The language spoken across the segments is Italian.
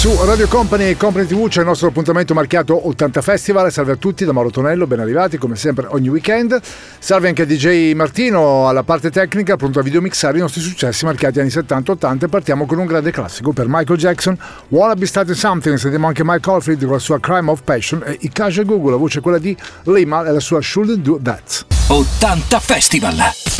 Su Radio Company e Company TV c'è il nostro appuntamento marchiato 80 Festival. Salve a tutti da Mauro Tonello, ben arrivati come sempre ogni weekend. Salve anche a DJ Martino alla parte tecnica, pronto a videomixare i nostri successi marchiati anni 70-80 e partiamo con un grande classico per Michael Jackson. Wanna Be Starting Something, sentiamo anche Mike Oldfield con la sua Crime of Passion e Ikaja Google, la voce è quella di Lima e la sua Shouldn't Do That. 80 Festival!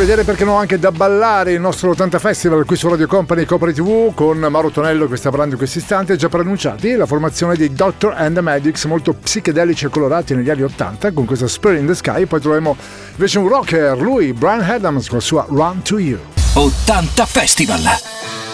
vedere perché no anche da ballare il nostro 80 Festival qui su Radio Company Copri TV con Mauro Tonello che sta parlando in questi istanti. Già preannunciati la formazione di Doctor and the Medics, molto psichedelici e colorati negli anni 80 con questa Spirit in the Sky. Poi troveremo invece un rocker, lui, Brian Adams, con la sua Run to You. 80 Festival!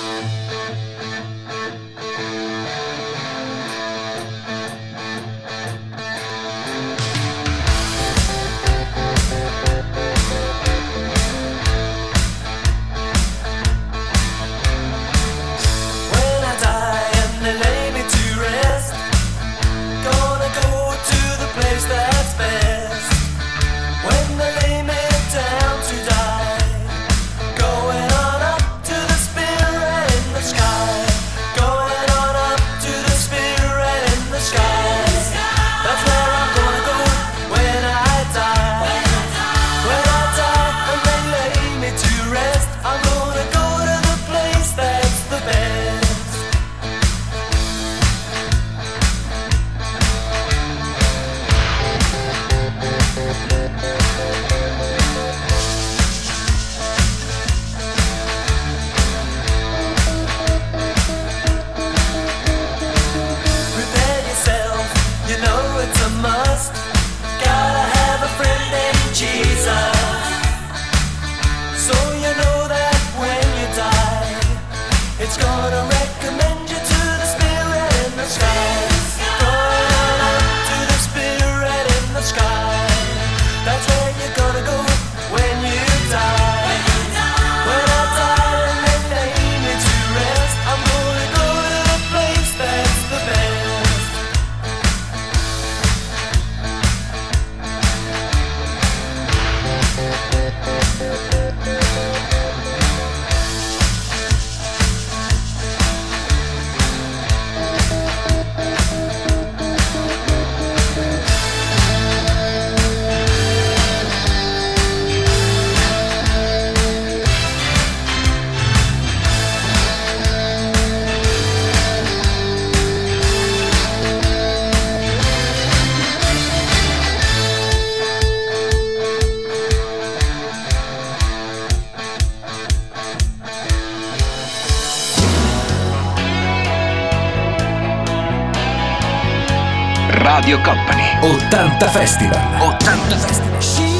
80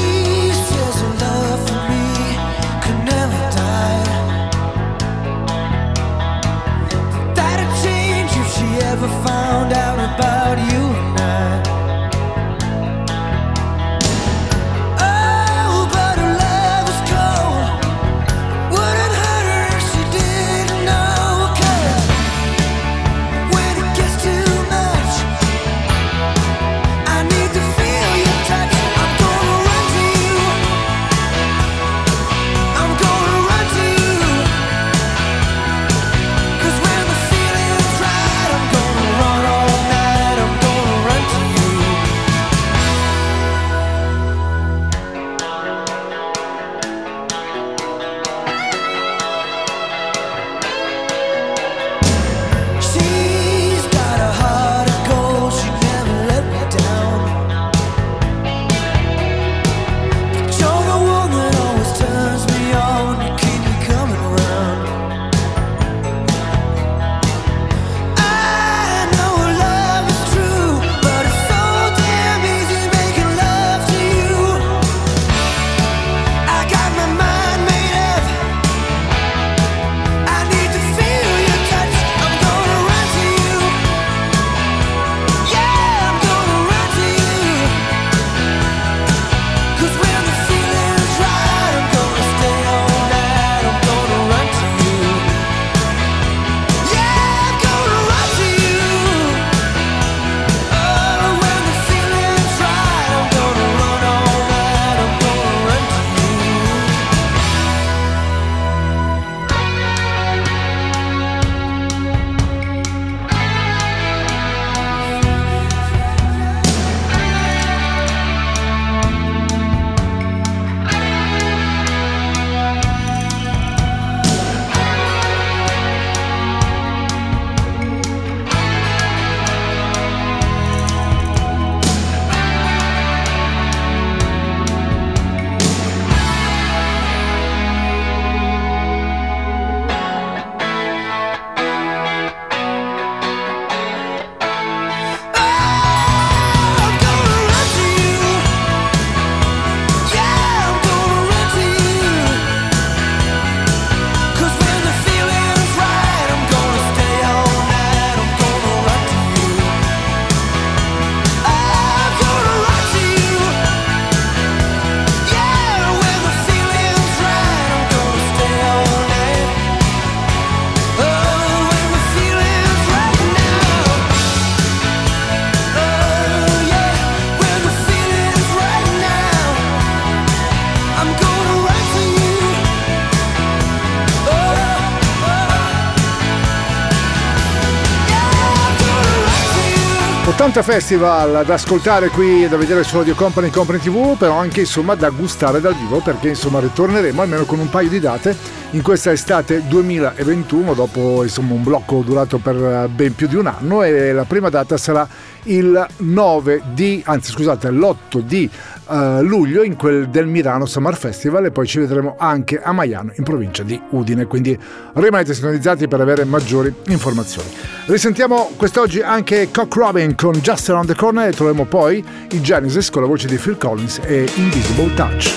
80 festival da ascoltare qui e da vedere su Radio Company Company TV, però anche insomma da gustare dal vivo perché insomma ritorneremo almeno con un paio di date in questa estate 2021 dopo insomma un blocco durato per eh, ben più di un anno e la prima data sarà il 9 di, anzi scusate, l'8 di eh, luglio in quel del Milano Summer Festival e poi ci vedremo anche a Maiano in provincia di Udine, quindi rimanete sintonizzati per avere maggiori informazioni. Risentiamo quest'oggi anche Cock Robin con Just Around the Corner e troveremo poi i Genesis con la voce di Phil Collins e Invisible Touch.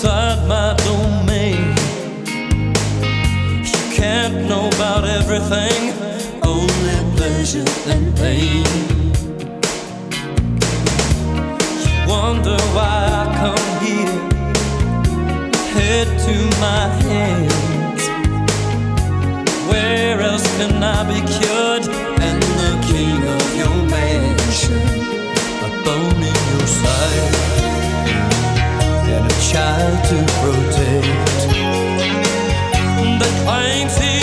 Inside my domain. You can't know about everything, only pleasure and pain. Wonder why I come here, head to my hands. Where else can I be cured? And the king of your mansion a bone in your side and a child to protect that claims he's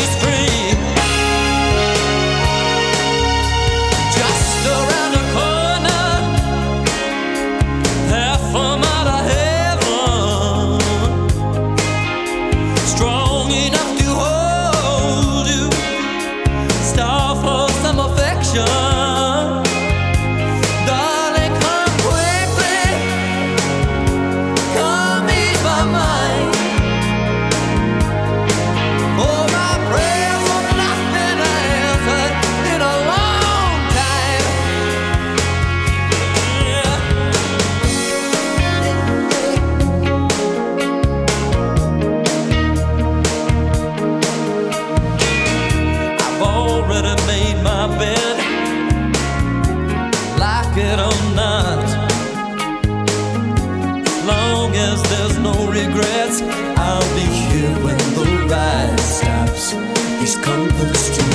regrets. I'll be here when the ride stops. These comforts to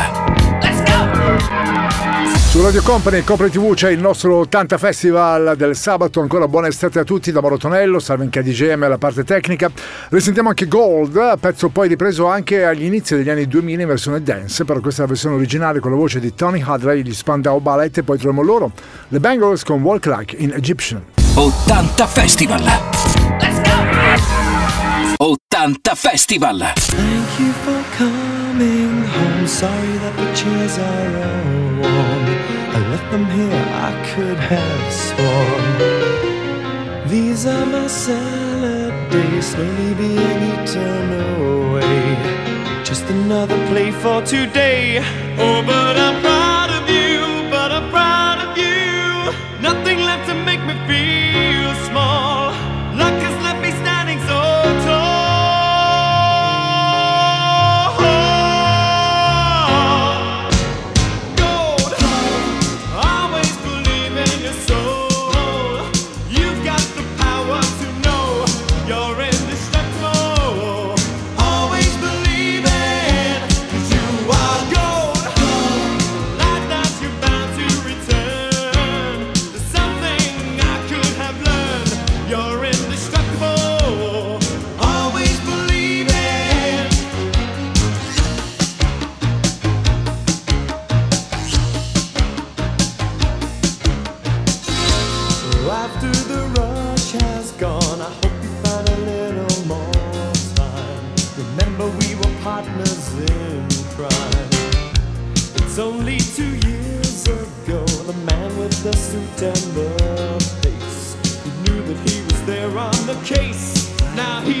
Su Radio Company e Company TV c'è il nostro 80 Festival del sabato. Ancora buona estate a tutti da Mauro Tonello, salve anche a DJM alla parte tecnica. Risentiamo anche Gold, pezzo poi ripreso anche agli inizi degli anni 2000 in versione dance, però questa è la versione originale con la voce di Tony Hadley, gli Spandau Ballet e poi troviamo loro, le Bangles con Walk Like in Egyptian. 80 Festival. 80 Festival. Thank you for coming home. Sorry that the chairs are all warm. Left them here, I could have sworn. These are my salad days, slowly being eaten away. Just another play for today. Oh, but I'm proud of you, but I'm proud of you. Nothing left to make me feel the suit and the face. He knew that he was there on the case. Now he's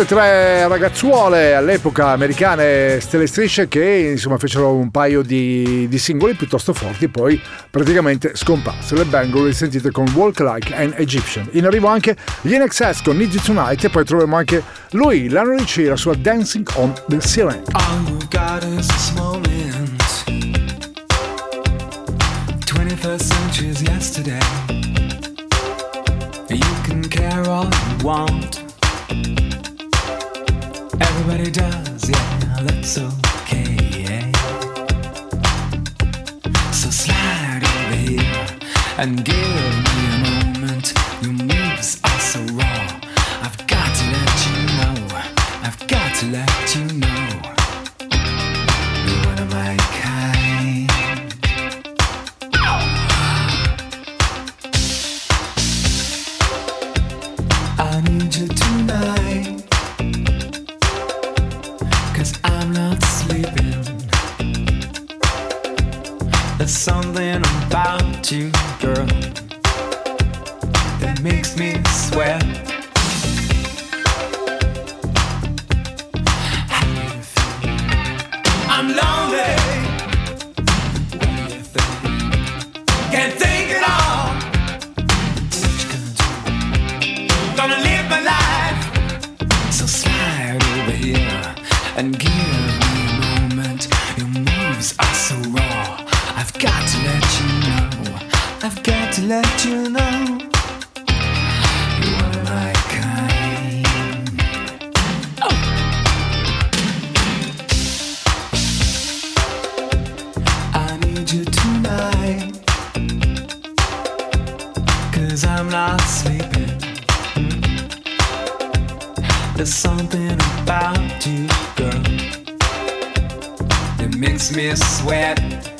queste tre ragazzuole all'epoca americane stelle strisce che insomma fecero un paio di, di singoli piuttosto forti poi praticamente scomparse. Le Bangle le sentite con Walk Like an Egyptian. In arrivo anche gli NXS con Need You Tonight e poi troviamo anche lui, Lano Ricci, la sua Dancing on the Ceiling All Everybody does, yeah, that's okay. Yeah. So slide over here and give me a moment. Your moves are so raw. I've got to let you know. I've got to let you know. not sleeping. There's something about you, girl, that makes me sweat.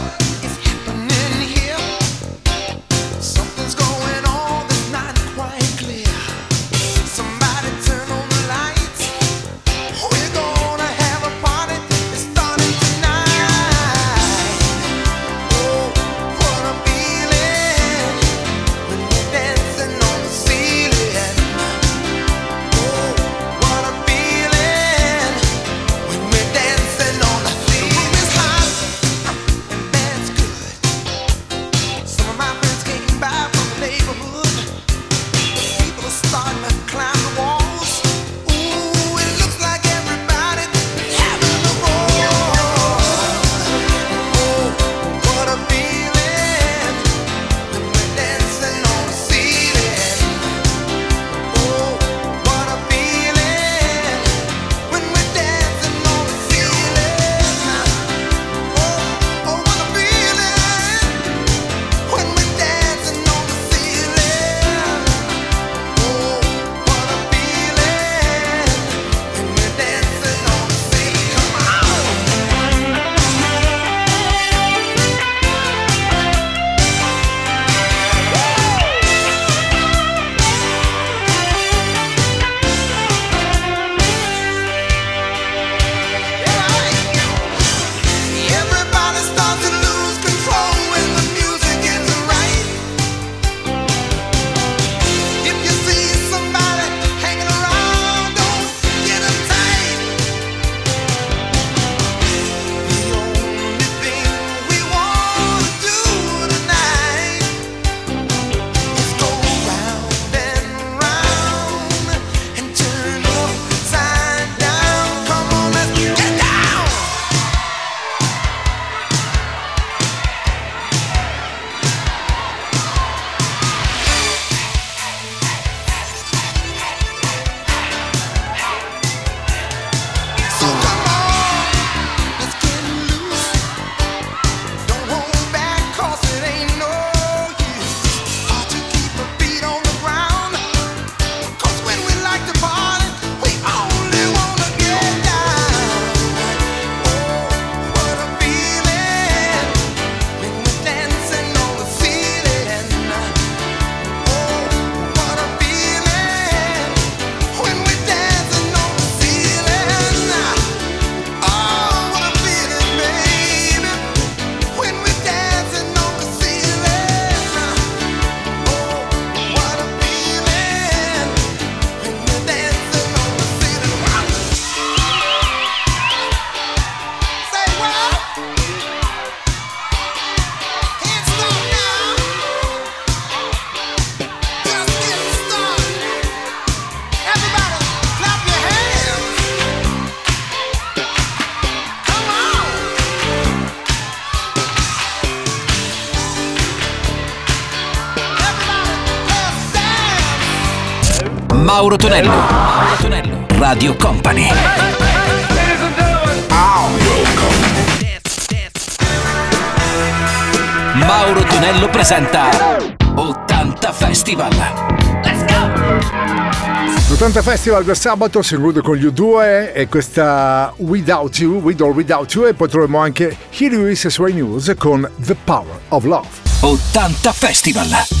Mauro Tonello. Mauro Tonello. Radio Company. Mauro Tonello presenta 80 Festival. Let's go! 80 Festival del sabato si conclude con gli U2 e questa Without You, With or Without You e poi troviamo anche Here Is Ray News con The Power of Love. 80 Festival.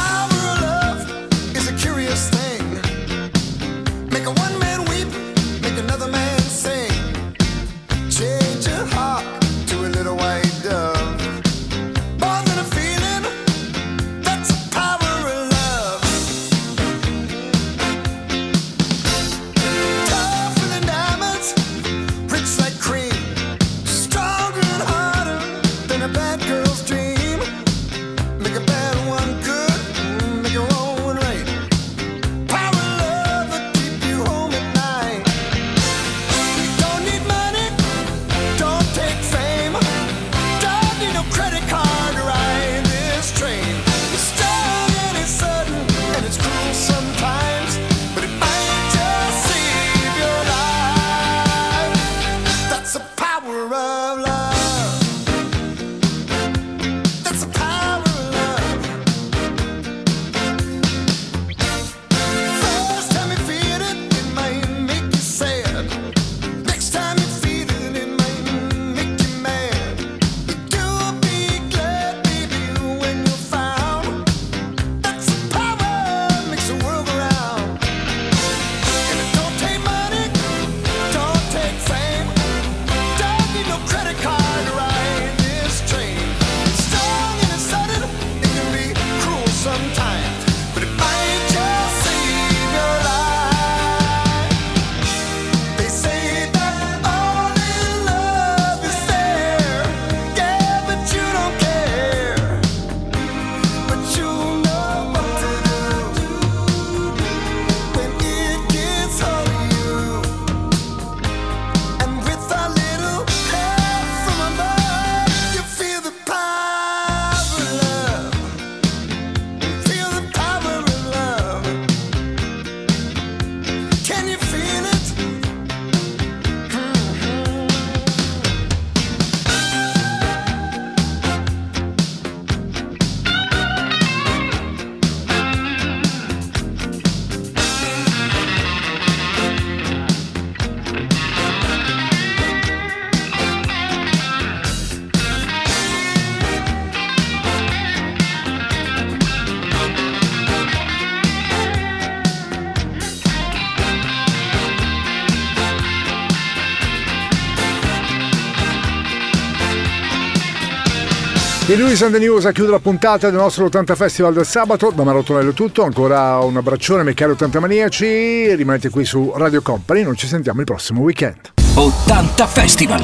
Luis and the News a chiudere la puntata del nostro 80 Festival del sabato. Da Mauro Tonello è tutto. Ancora un abbraccione, miei cari 80 maniaci. Rimanete qui su Radio Company. Noi ci sentiamo il prossimo weekend. 80 Festival.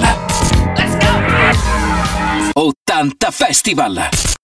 Let's go! 80 Festival.